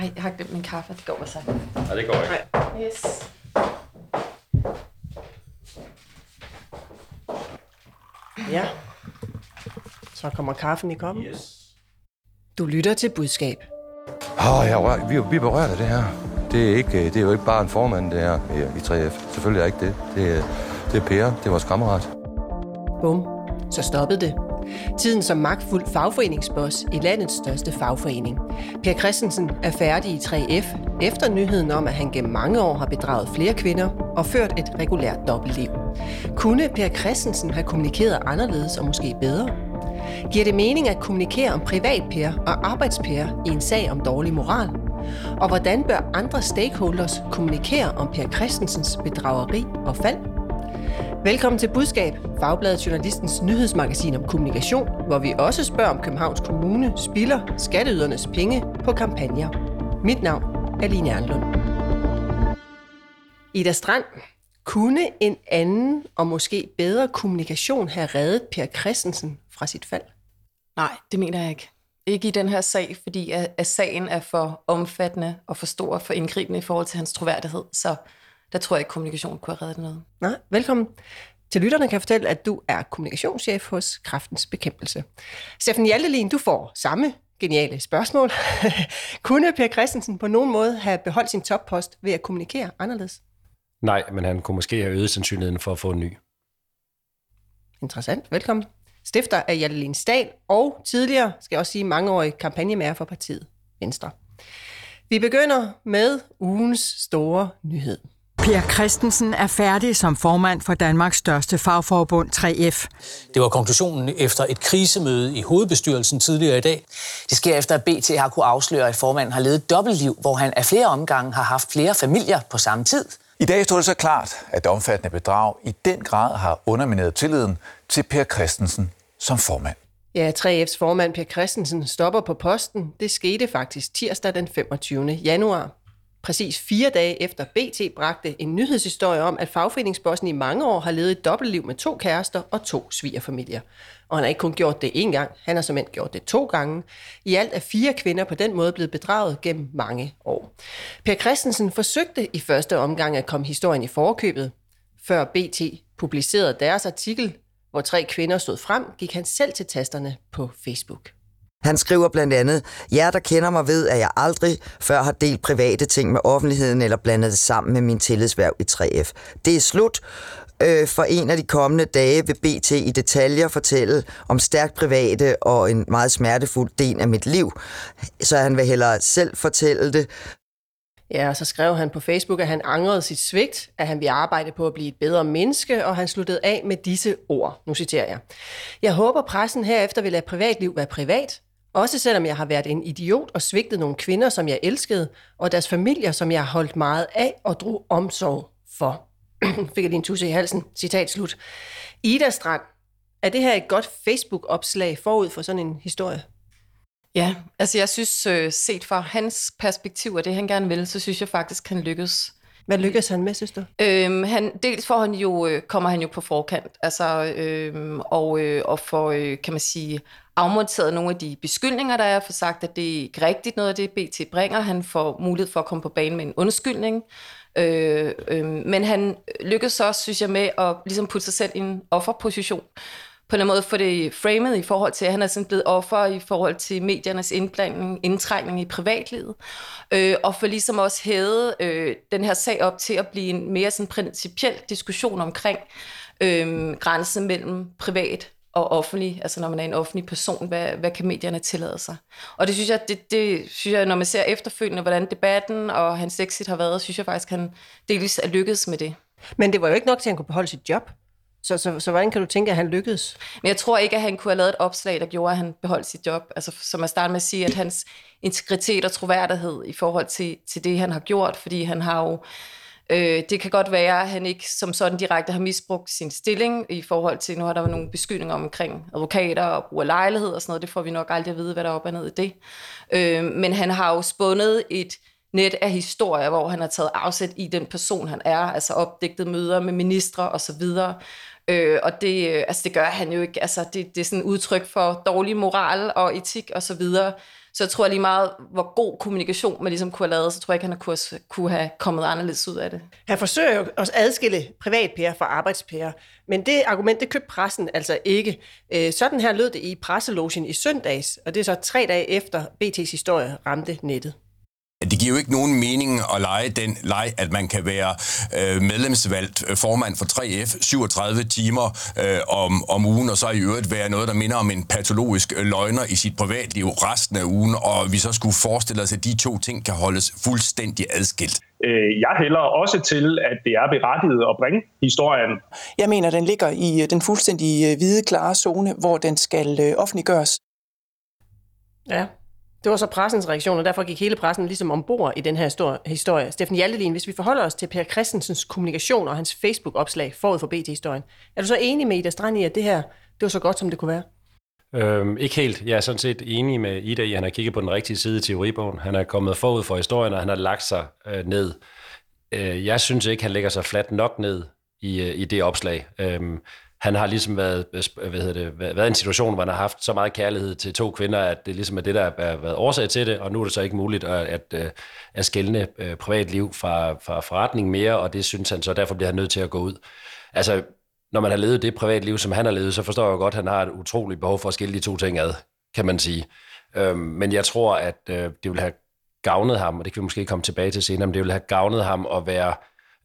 Ej, jeg har glemt min kaffe. Det går så. Nej, det går ikke. Nej. Yes. Ja. Så kommer kaffen i koppen. Yes. Du lytter til budskab. Åh, oh, jeg, vi, vi er berørt af det her. Det er, ikke, det er jo ikke bare en formand, det her i 3F. Selvfølgelig er ikke det. Det er, det er Per, det er vores kammerat. Bum. Så stoppede det. Tiden som magtfuld fagforeningsboss i landets største fagforening. Per Christensen er færdig i 3F efter nyheden om, at han gennem mange år har bedraget flere kvinder og ført et regulært dobbeltliv. Kunne Per Christensen have kommunikeret anderledes og måske bedre? Giver det mening at kommunikere om privatpære og arbejdspære i en sag om dårlig moral? Og hvordan bør andre stakeholders kommunikere om Per Christensens bedrageri og fald? Velkommen til Budskab, Fagbladet Journalistens nyhedsmagasin om kommunikation, hvor vi også spørger om Københavns Kommune spilder skatteydernes penge på kampagner. Mit navn er Line Erlund. Ida Strand, kunne en anden og måske bedre kommunikation have reddet Per Christensen fra sit fald? Nej, det mener jeg ikke. Ikke i den her sag, fordi at, at sagen er for omfattende og for stor og for indgribende i forhold til hans troværdighed. Så der tror jeg ikke, kommunikation kunne have reddet noget. Nej, velkommen. Til lytterne kan jeg fortælle, at du er kommunikationschef hos Kraftens Bekæmpelse. Steffen Hjaltelin, du får samme geniale spørgsmål. Kunne Per Christensen på nogen måde have beholdt sin toppost ved at kommunikere anderledes? Nej, men han kunne måske have øget sandsynligheden for at få en ny. Interessant. Velkommen. Stifter af Hjaltelin Stahl og tidligere, skal jeg også sige, mangeårig kampagnemager for partiet Venstre. Vi begynder med ugens store nyhed. Per Christensen er færdig som formand for Danmarks største fagforbund 3F. Det var konklusionen efter et krisemøde i hovedbestyrelsen tidligere i dag. Det sker efter, at BT har kunne afsløre, at formanden har levet et dobbeltliv, hvor han af flere omgange har haft flere familier på samme tid. I dag står det så klart, at det omfattende bedrag i den grad har undermineret tilliden til Per Christensen som formand. Ja, 3F's formand Per Christensen stopper på posten. Det skete faktisk tirsdag den 25. januar. Præcis fire dage efter BT bragte en nyhedshistorie om, at fagforeningsbossen i mange år har levet et dobbeltliv med to kærester og to svigerfamilier. Og han har ikke kun gjort det én gang, han har som gjort det to gange. I alt er fire kvinder på den måde blevet bedraget gennem mange år. Per Christensen forsøgte i første omgang at komme historien i forkøbet. Før BT publicerede deres artikel, hvor tre kvinder stod frem, gik han selv til tasterne på Facebook. Han skriver blandt andet, jer der kender mig ved, at jeg aldrig før har delt private ting med offentligheden eller blandet det sammen med min tillidsværv i 3F. Det er slut. Øh, for en af de kommende dage vil BT i detaljer fortælle om stærkt private og en meget smertefuld del af mit liv, så han vil hellere selv fortælle det. Ja, og så skrev han på Facebook, at han angrede sit svigt, at han ville arbejde på at blive et bedre menneske, og han sluttede af med disse ord. Nu citerer jeg. Jeg håber, pressen herefter vil lade privatliv være privat, også selvom jeg har været en idiot og svigtet nogle kvinder, som jeg elskede, og deres familier, som jeg har holdt meget af og drog omsorg for. Fik jeg din tusse i halsen. Citat slut. Ida Strand, er det her et godt Facebook-opslag forud for sådan en historie? Ja, altså jeg synes, øh, set fra hans perspektiv og det, han gerne vil, så synes jeg faktisk, han lykkes. Hvad lykkes han med, synes du? Øhm, han, dels får han jo, øh, kommer han jo på forkant, altså, øhm, og, øh, og får, øh, kan man sige, afmonteret nogle af de beskyldninger, der er, for sagt, at det er ikke rigtigt noget af det, BT bringer. Han får mulighed for at komme på banen med en undskyldning. Øh, øh, men han lykkes også, synes jeg, med at ligesom putte sig selv i en offerposition. På en måde få det framet i forhold til, at han er sådan blevet offer i forhold til mediernes indblanding, indtrængning i privatlivet. Øh, og for ligesom også hævet øh, den her sag op til at blive en mere sådan principiel diskussion omkring øh, grænsen mellem privat og offentlig, altså når man er en offentlig person, hvad, hvad kan medierne tillade sig? Og det synes jeg, det, det synes jeg, når man ser efterfølgende, hvordan debatten og hans exit har været, synes jeg faktisk, han delvis er lykkedes med det. Men det var jo ikke nok til, at han kunne beholde sit job. Så, så, så hvordan kan du tænke, at han lykkedes? Men jeg tror ikke, at han kunne have lavet et opslag, der gjorde, at han beholdt sit job. Altså som at starte med at sige, at hans integritet og troværdighed i forhold til, til det, han har gjort, fordi han har jo Øh, det kan godt være, at han ikke som sådan direkte har misbrugt sin stilling i forhold til, nu har der været nogle beskyldninger omkring advokater og brug af lejlighed og sådan noget. Det får vi nok aldrig at vide, hvad der er op og ned i det. Øh, men han har jo spundet et net af historier, hvor han har taget afsæt i den person, han er, altså opdigtet møder med ministre og så videre. Øh, og det, øh, altså det gør han jo ikke. Altså det, det er sådan et udtryk for dårlig moral og etik og så videre, Så jeg tror lige meget, hvor god kommunikation man ligesom kunne have lavet, så tror jeg ikke, han kunne, kunne have kommet anderledes ud af det. Han forsøger jo at adskille privatpære fra arbejdspære, men det argument, det købte pressen altså ikke. Øh, sådan her lød det i presselogen i søndags, og det er så tre dage efter BT's historie ramte nettet. Det giver jo ikke nogen mening at lege den leg, at man kan være øh, medlemsvalgt øh, formand for 3F 37 timer øh, om, om ugen, og så i øvrigt være noget, der minder om en patologisk øh, løgner i sit privatliv resten af ugen, og vi så skulle forestille os, at de to ting kan holdes fuldstændig adskilt. Jeg hælder også til, at det er berettiget at bringe historien. Jeg mener, den ligger i den fuldstændig hvide, klare zone, hvor den skal offentliggøres. Ja, det var så pressens reaktion, og derfor gik hele pressen ligesom ombord i den her historie. Steffen Hjaltelin, hvis vi forholder os til Per Christensens kommunikation og hans Facebook-opslag forud for BT-historien, er du så enig med Ida Strand i, at det her det var så godt, som det kunne være? Øhm, ikke helt. Jeg er sådan set enig med Ida i, at han har kigget på den rigtige side i teoribogen. Han er kommet forud for historien, og han har lagt sig øh, ned. Øh, jeg synes ikke, han lægger sig fladt nok ned i, øh, i det opslag. Øh, han har ligesom været, hvad hedder det, været i en situation, hvor han har haft så meget kærlighed til to kvinder, at det ligesom er det, der har været årsag til det, og nu er det så ikke muligt at, at, øh, at skælne øh, privatliv fra, fra forretning mere, og det synes han så, derfor bliver han nødt til at gå ud. Altså, når man har levet det privatliv, som han har levet, så forstår jeg godt, at han har et utroligt behov for at skille de to ting ad, kan man sige. Øhm, men jeg tror, at øh, det vil have gavnet ham, og det kan vi måske komme tilbage til senere, men det vil have gavnet ham at være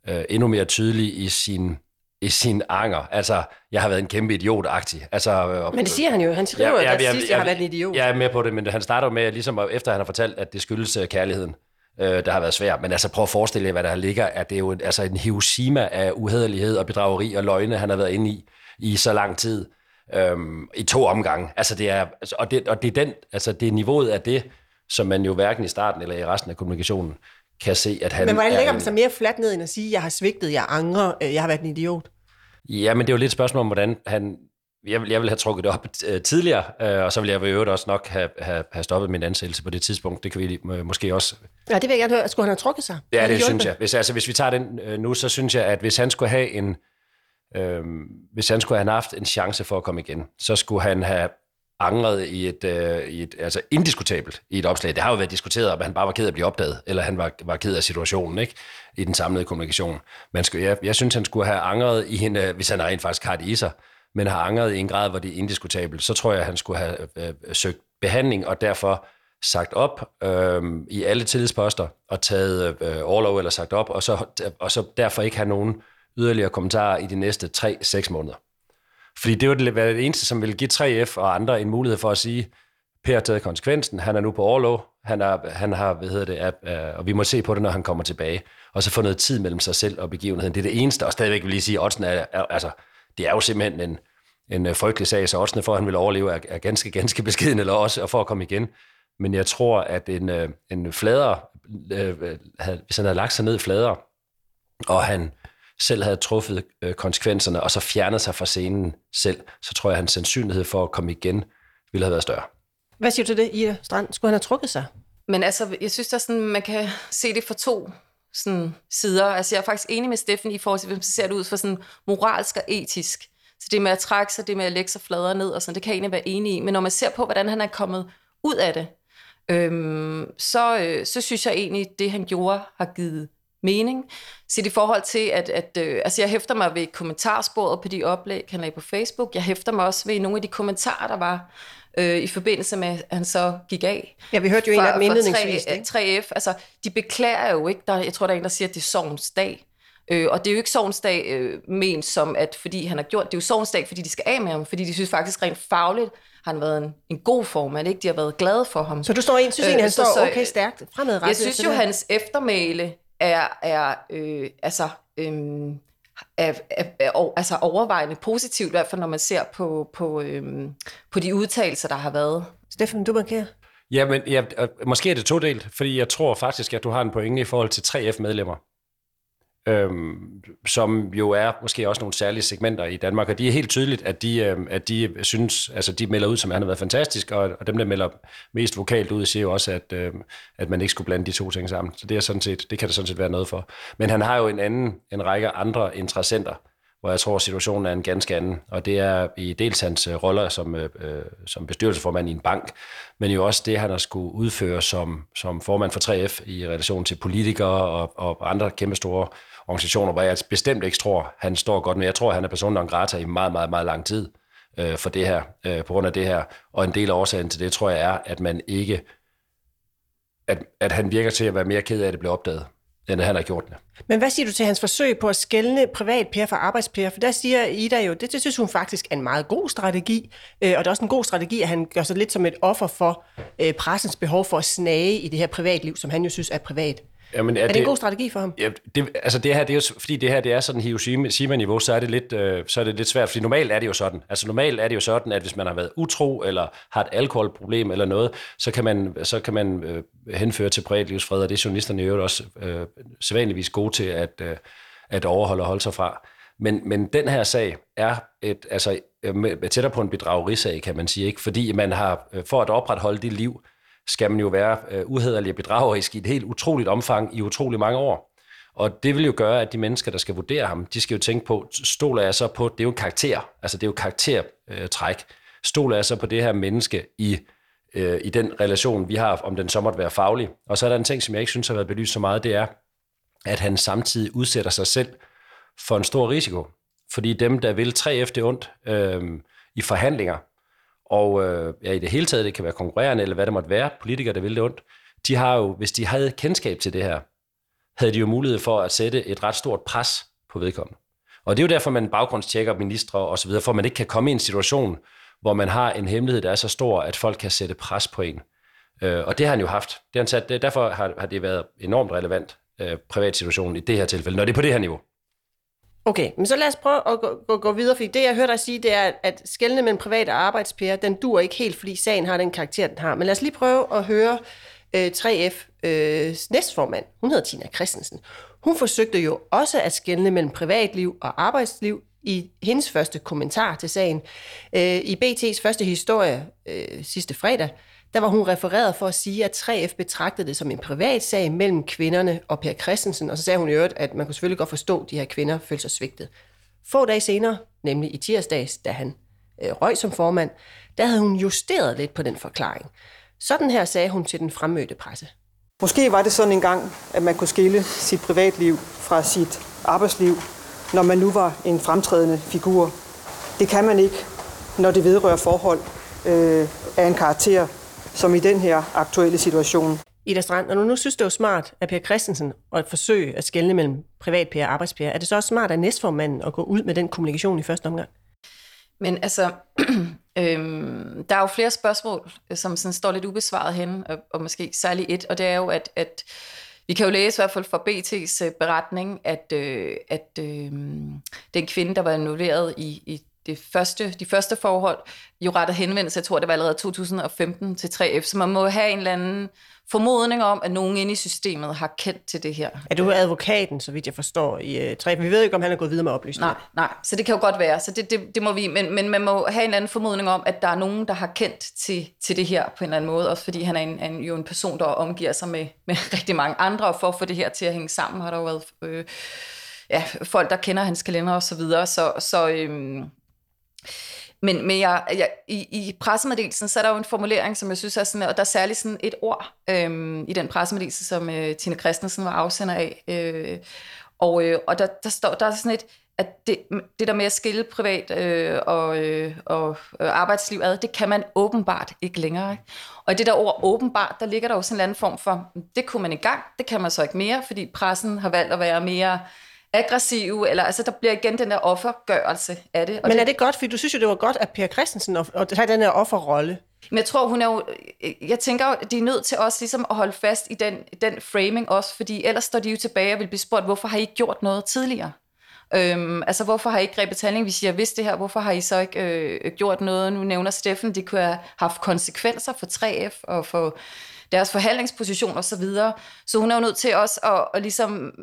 øh, endnu mere tydelig i sin i sin anger. Altså, jeg har været en kæmpe idiot-agtig. Altså, øh, men det siger han jo. Han skriver, ja, ja, at sidst, jeg, jeg har været en idiot. Jeg er med på det, men han starter med, ligesom efter han har fortalt, at det skyldes uh, kærligheden, uh, der har været svært. Men altså, prøv at forestille jer, hvad der ligger. At det er jo en, altså, en Hiroshima af uhederlighed og bedrageri og løgne, han har været inde i i så lang tid. Um, I to omgange. Altså, det er, altså, og, det, og det er den, altså, det er niveauet af det, som man jo hverken i starten eller i resten af kommunikationen kan se, at han Men hvordan lægger man sig mere fladt ned, end at sige, jeg har svigtet, jeg angrer, jeg har været en idiot? Ja, men det er jo lidt et spørgsmål om, hvordan han... Jeg vil, jeg vil have trukket det op uh, tidligere, uh, og så vil jeg i øvrigt også nok have, have, have stoppet min ansættelse på det tidspunkt. Det kan vi måske også... Ja, det vil jeg gerne høre. Skulle han have trukket sig? Ja, det, det synes jeg. Hvis, altså, hvis vi tager den uh, nu, så synes jeg, at hvis han skulle have en... Uh, hvis han skulle have haft en chance for at komme igen, så skulle han have angret i et, øh, i et altså indiskutabelt i et opslag. Det har jo været diskuteret, om han bare var ked af at blive opdaget, eller han var, var ked af situationen, ikke? I den samlede kommunikation. Man skulle, jeg, jeg synes, han skulle have angret i en, øh, hvis han rent faktisk har det i sig, men har angret i en grad, hvor det er indiskutabelt, så tror jeg, han skulle have øh, øh søgt behandling, og derfor sagt op øh, i alle tillidsposter, og taget øh, overlov eller sagt op, og så, og så derfor ikke have nogen yderligere kommentarer i de næste 3-6 måneder. Fordi det var det eneste, som ville give 3F og andre en mulighed for at sige, Per har taget konsekvensen, han er nu på overlov, han, er, han har, hvad hedder det, er, øh, og vi må se på det, når han kommer tilbage. Og så få noget tid mellem sig selv og begivenheden. Det er det eneste, og stadigvæk vil lige sige, at er, er, altså, det er jo simpelthen en, en øh, frygtelig sag, så oddsene for, at han vil overleve, er, er ganske, ganske beskeden, eller også for at komme igen. Men jeg tror, at en, øh, en flader, øh, hvis han havde lagt sig ned flader, og han selv havde truffet øh, konsekvenserne, og så fjernet sig fra scenen selv, så tror jeg, at hans sandsynlighed for at komme igen ville have været større. Hvad siger du til det, Ida Strand? Skulle han have trukket sig? Men altså, jeg synes, at sådan, man kan se det fra to sådan, sider. Altså, jeg er faktisk enig med Steffen i forhold til, hvis man ser det ud for sådan moralsk og etisk. Så det med at trække sig, det med at lægge sig flader ned, og sådan, det kan jeg egentlig være enig i. Men når man ser på, hvordan han er kommet ud af det, øhm, så, øh, så synes jeg egentlig, at det han gjorde har givet mening. Så i forhold til, at, at øh, altså jeg hæfter mig ved kommentarsporet på de oplæg, han lagde på Facebook. Jeg hæfter mig også ved nogle af de kommentarer, der var øh, i forbindelse med, at han så gik af. Ja, vi hørte jo fra, en af dem indledningsvis. 3, 3F, altså de beklager jo ikke, der, jeg tror, der er en, der siger, at det er sovens dag. Øh, og det er jo ikke sovens dag øh, ment som, at fordi han har gjort, det er jo sovens dag, fordi de skal af med ham, fordi de synes faktisk rent fagligt, har han været en, en god formand, ikke? De har været glade for ham. Så du står ind, synes øh, han står okay stærkt fremadrettet? Jeg synes jo, hans eftermæle er, er øh, altså, øh, er, er, er, altså overvejende positivt, i hvert fald når man ser på, på, øh, på de udtalelser, der har været. Steffen, du markerer. Ja, men ja, måske er det todelt, fordi jeg tror faktisk, at du har en pointe i forhold til 3F-medlemmer øhm, som jo er måske også nogle særlige segmenter i Danmark, og de er helt tydeligt, at de, øhm, at de synes, altså de melder ud, som han har været fantastisk, og, og dem, der melder mest vokalt ud, siger jo også, at, øhm, at man ikke skulle blande de to ting sammen. Så det, er sådan set, det kan der sådan set være noget for. Men han har jo en anden, en række andre interessenter, hvor jeg tror, situationen er en ganske anden. Og det er i dels hans øh, roller som, øh, øh, som bestyrelsesformand i en bank, men jo også det, han har skulle udføre som, som formand for 3F i relation til politikere og, og andre kæmpe store organisationer, hvor jeg bestemt ikke tror, han står godt med. Jeg tror, han er personen non grata i meget, meget, meget lang tid øh, for det her, øh, på grund af det her. Og en del af årsagen til det, tror jeg, er, at man ikke, at, at han virker til at være mere ked af, at det blev opdaget end han har gjort det. Men hvad siger du til hans forsøg på at skælne per fra arbejdspære? For der siger Ida jo, det, det synes hun faktisk er en meget god strategi, øh, og det er også en god strategi, at han gør sig lidt som et offer for øh, pressens behov for at snage i det her privatliv, som han jo synes er privat. Jamen, er, er det, det en god strategi for ham? Ja, det, altså det her, det er jo, fordi det her det er sådan Hiroshima-niveau, så er det lidt, øh, så er det lidt svært, fordi normalt er det jo sådan. Altså normalt er det jo sådan, at hvis man har været utro, eller har et alkoholproblem eller noget, så kan man, så kan man øh, henføre til privatlivsfred, og det er journalisterne øvrigt også øh, sædvanligvis gode til at, øh, at overholde og holde sig fra. Men, men den her sag er et, altså, øh, tættere på en bedragerisag, kan man sige, ikke? fordi man har, øh, for at opretholde det liv, skal man jo være øh, uhederlig og bedragerisk i et helt utroligt omfang i utrolig mange år. Og det vil jo gøre, at de mennesker, der skal vurdere ham, de skal jo tænke på, stoler jeg så på, det er jo en karakter, altså det er jo karaktertræk, stoler jeg så på det her menneske i, øh, i den relation, vi har, om den så måtte være faglig. Og så er der en ting, som jeg ikke synes har været belyst så meget, det er, at han samtidig udsætter sig selv for en stor risiko. Fordi dem, der vil 3F det ondt øh, i forhandlinger, og øh, ja, i det hele taget, det kan være konkurrerende, eller hvad det måtte være, politikere, der vil det ondt, de har jo, hvis de havde kendskab til det her, havde de jo mulighed for at sætte et ret stort pres på vedkommende. Og det er jo derfor, man baggrundstjekker ministre og så videre, for man ikke kan komme i en situation, hvor man har en hemmelighed, der er så stor, at folk kan sætte pres på en. Øh, og det har han jo haft. Det har han sat, derfor har, har det været enormt relevant, øh, privat situation i det her tilfælde, når det er på det her niveau. Okay, men så lad os prøve at gå, gå, gå videre, fordi det, jeg hørte dig sige, det er, at skældene mellem private og arbejdspære, den dur ikke helt, fordi sagen har den karakter, den har. Men lad os lige prøve at høre øh, 3F øh, næstformand, hun hedder Tina Christensen. Hun forsøgte jo også at skælne mellem privatliv og arbejdsliv i hendes første kommentar til sagen. Øh, I BT's første historie øh, sidste fredag, der var hun refereret for at sige, at 3F betragtede det som en privat sag mellem kvinderne og Per Christensen, og så sagde hun i øvrigt, at man kunne selvfølgelig godt forstå, at de her kvinder følte sig svigtet. Få dage senere, nemlig i tirsdags, da han øh, røg som formand, der havde hun justeret lidt på den forklaring. Sådan her sagde hun til den fremmødte presse. Måske var det sådan en gang, at man kunne skille sit privatliv fra sit arbejdsliv, når man nu var en fremtrædende figur. Det kan man ikke, når det vedrører forhold øh, af en karakter, som i den her aktuelle situation. Ida Strand, når du nu synes, det var smart af Per Christensen at forsøge at skelne mellem privatpære og arbejdspære, er det så også smart af næstformanden at gå ud med den kommunikation i første omgang? Men altså, øhm, der er jo flere spørgsmål, som sådan står lidt ubesvaret hen, og, og måske særligt et, og det er jo, at, at vi kan jo læse i hvert fald fra BT's øh, beretning, at, øh, at øh, den kvinde, der var involveret i, i det første, de første forhold jo rettet henvendelse, jeg tror det var allerede 2015 til 3F, så man må have en eller anden formodning om, at nogen inde i systemet har kendt til det her. Er du advokaten, så vidt jeg forstår, i uh, 3F? Vi ved ikke, om han er gået videre med oplysninger. Nej, nej, så det kan jo godt være, så det, det, det må vi, men, men man må have en eller anden formodning om, at der er nogen, der har kendt til, til det her på en eller anden måde, også fordi han er en, en, jo en person, der omgiver sig med, med rigtig mange andre, og for at få det her til at hænge sammen, har der jo været øh, ja, folk, der kender hans kalender og så videre, så, så øhm, men, men jeg, jeg, i, i pressemeddelelsen, så er der jo en formulering, som jeg synes er sådan, og der er særligt sådan et ord øhm, i den pressemeddelelse, som øh, Tina Christensen var afsender af. Øh, og, øh, og der, der står, der er sådan et, at det, det der med at skille privat øh, og, øh, og øh, arbejdsliv ad, det kan man åbenbart ikke længere. Ikke? Og i det der ord åbenbart, der ligger der jo sådan en anden form for, det kunne man i gang, det kan man så ikke mere, fordi pressen har valgt at være mere aggressive, eller altså der bliver igen den der offergørelse af det. Og Men er det godt, fordi du synes jo, det var godt at Per Christensen at, at have den her offerrolle? Men jeg tror, hun er jo, jeg tænker jo, de er nødt til også ligesom at holde fast i den, den framing også, fordi ellers står de jo tilbage og vil blive spurgt, hvorfor har I ikke gjort noget tidligere? Øhm, altså, hvorfor har I ikke grebet handling, hvis I har vidst det her? Hvorfor har I så ikke øh, gjort noget? Nu nævner Steffen, det kunne have haft konsekvenser for 3F og for deres forhandlingsposition og så videre. Så hun er jo nødt til også at, at ligesom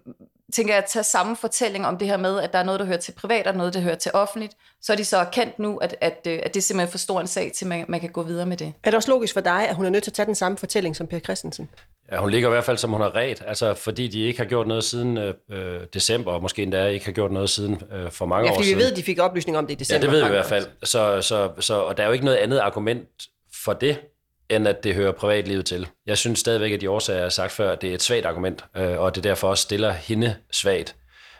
tænker jeg, at tage samme fortælling om det her med, at der er noget, der hører til privat, og noget, der hører til offentligt, så er de så erkendt nu, at, at, øh, at det er simpelthen for stor en sag, til man, man kan gå videre med det. Er det også logisk for dig, at hun er nødt til at tage den samme fortælling som Per Christensen? Ja, hun ligger i hvert fald, som hun har ret, altså fordi de ikke har gjort noget siden øh, december, og måske endda ikke har gjort noget siden øh, for mange ja, år siden. siden. vi ved, at de fik oplysning om det i december. Ja, det ved vi i hvert fald. Så, så, så, og der er jo ikke noget andet argument for det, end at det hører privatlivet til. Jeg synes stadigvæk, at de årsager, jeg har sagt før, at det er et svagt argument, øh, og det derfor også stiller hende svagt.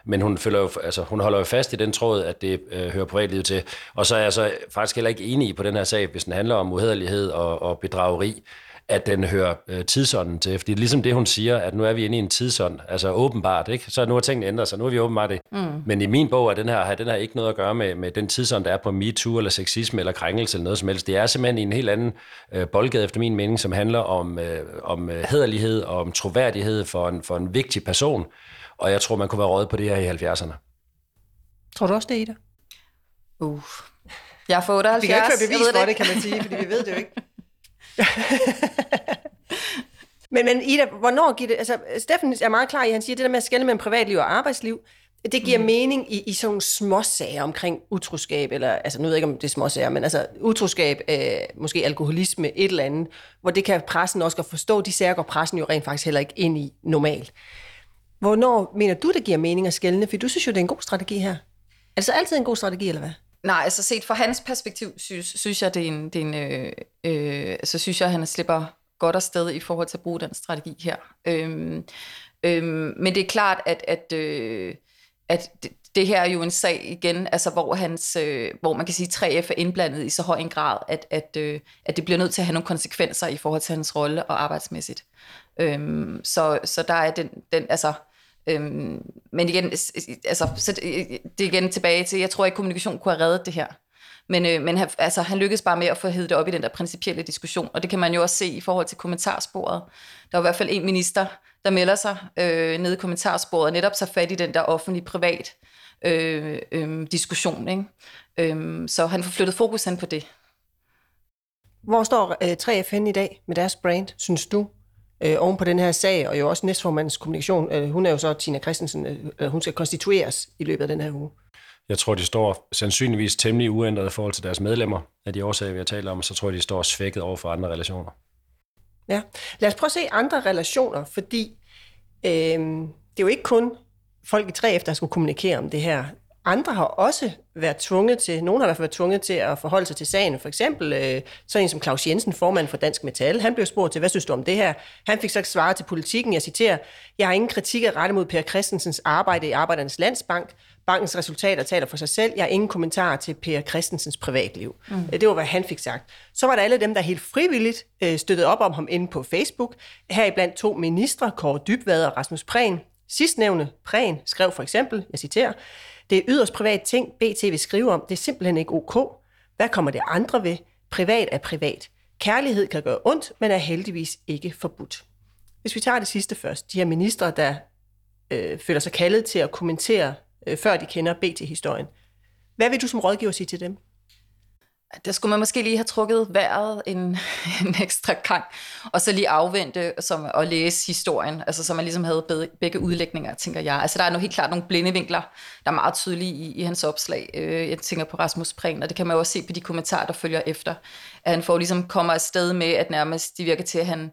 Men hun, følger jo, altså, hun holder jo fast i den tråd, at det øh, hører privatlivet til. Og så er jeg så faktisk heller ikke enig på den her sag, hvis den handler om uhederlighed og, og bedrageri, at den hører øh, tidsånden til. Fordi det er ligesom det, hun siger, at nu er vi inde i en tidsånd, altså åbenbart, ikke? så nu har tingene ændret sig, nu er vi åbenbart det. Mm. Men i min bog er den her, har den her ikke noget at gøre med, med den tidsånd, der er på MeToo, eller sexisme, eller krænkelse, eller noget som helst. Det er simpelthen i en helt anden øh, boldgade, efter min mening, som handler om, øh, om øh, hederlighed og om troværdighed for en, for en vigtig person. Og jeg tror, man kunne være råd på det her i 70'erne. Tror du også det, Ida? Uh. Jeg er for 78. Vi kan ikke føre bevis for det, kan man sige, fordi vi ved det jo ikke. men, men Ida, hvornår giver det... Altså, Steffen er meget klar i, han siger, det der med at skælde mellem privatliv og arbejdsliv, det giver mm. mening i, i sådan nogle småsager omkring utroskab, eller, altså nu ved jeg ikke, om det er småsager, men altså utroskab, øh, måske alkoholisme, et eller andet, hvor det kan pressen også godt forstå. De sager går pressen jo rent faktisk heller ikke ind i normalt. Hvornår mener du, det giver mening at skælne? For du synes jo, det er en god strategi her. Er det så altid en god strategi, eller hvad? Nej, altså set fra hans perspektiv, synes, synes jeg, det er en, det er en øh, øh, så synes jeg, at han slipper godt afsted i forhold til at bruge den strategi her. Øhm, øhm, men det er klart, at, at, øh, at det, det her er jo en sag igen, altså hvor, hans, øh, hvor man kan sige, at 3F er indblandet i så høj en grad, at, at, øh, at det bliver nødt til at have nogle konsekvenser i forhold til hans rolle og arbejdsmæssigt. Øhm, så, så der er den, den altså, Øhm, men igen, altså, så det, det er igen tilbage til, jeg tror ikke, kommunikation kunne have reddet det her. Men, øh, men altså, han lykkedes bare med at få hævet det op i den der principielle diskussion, og det kan man jo også se i forhold til kommentarsporet. Der er i hvert fald en minister, der melder sig øh, nede i kommentarsporet, og netop så fat i den der offentlig-privat øh, øh, diskussion. Ikke? Øh, så han får flyttet fokus hen på det. Hvor står øh, 3F hen i dag med deres brand, synes du? Øh, oven på den her sag, og jo også næstformandens kommunikation. Øh, hun er jo så Tina Christensen, øh, hun skal konstitueres i løbet af den her uge. Jeg tror, de står sandsynligvis temmelig uændret i forhold til deres medlemmer af de årsager, vi har talt om, så tror jeg, de står svækket over for andre relationer. Ja, lad os prøve at se andre relationer, fordi øh, det er jo ikke kun folk i 3F, der skulle kommunikere om det her. Andre har også været tvunget til, nogen har i hvert fald været tvunget til at forholde sig til sagen. For eksempel øh, så en som Claus Jensen, formand for Dansk Metal, han blev spurgt til, hvad synes du om det her? Han fik så svaret til politikken, jeg citerer, jeg har ingen kritik at rette mod Per Christensens arbejde i Arbejdernes Landsbank. Bankens resultater taler for sig selv. Jeg har ingen kommentar til Per Christensens privatliv. Mm. Det var, hvad han fik sagt. Så var der alle dem, der helt frivilligt øh, støttede op om ham inde på Facebook. Her blandt to ministre, Kåre Dybvad og Rasmus Prehn. Sidstnævne, Prehn, skrev for eksempel, jeg citerer, det er yderst privat ting, BT vil skrive om. Det er simpelthen ikke ok. Hvad kommer det andre ved? Privat er privat. Kærlighed kan gøre ondt, men er heldigvis ikke forbudt. Hvis vi tager det sidste først. De her ministre, der øh, føler sig kaldet til at kommentere, øh, før de kender BT-historien. Hvad vil du som rådgiver sige til dem? Der skulle man måske lige have trukket vejret en, en ekstra gang, og så lige afvente som, og læse historien, altså så man ligesom havde begge udlægninger, tænker jeg. Altså der er nu helt klart nogle blinde vinkler, der er meget tydelige i, i hans opslag. Øh, jeg tænker på Rasmus Prehn, og det kan man jo også se på de kommentarer, der følger efter, at han får ligesom kommer afsted med, at nærmest de virker til, at han,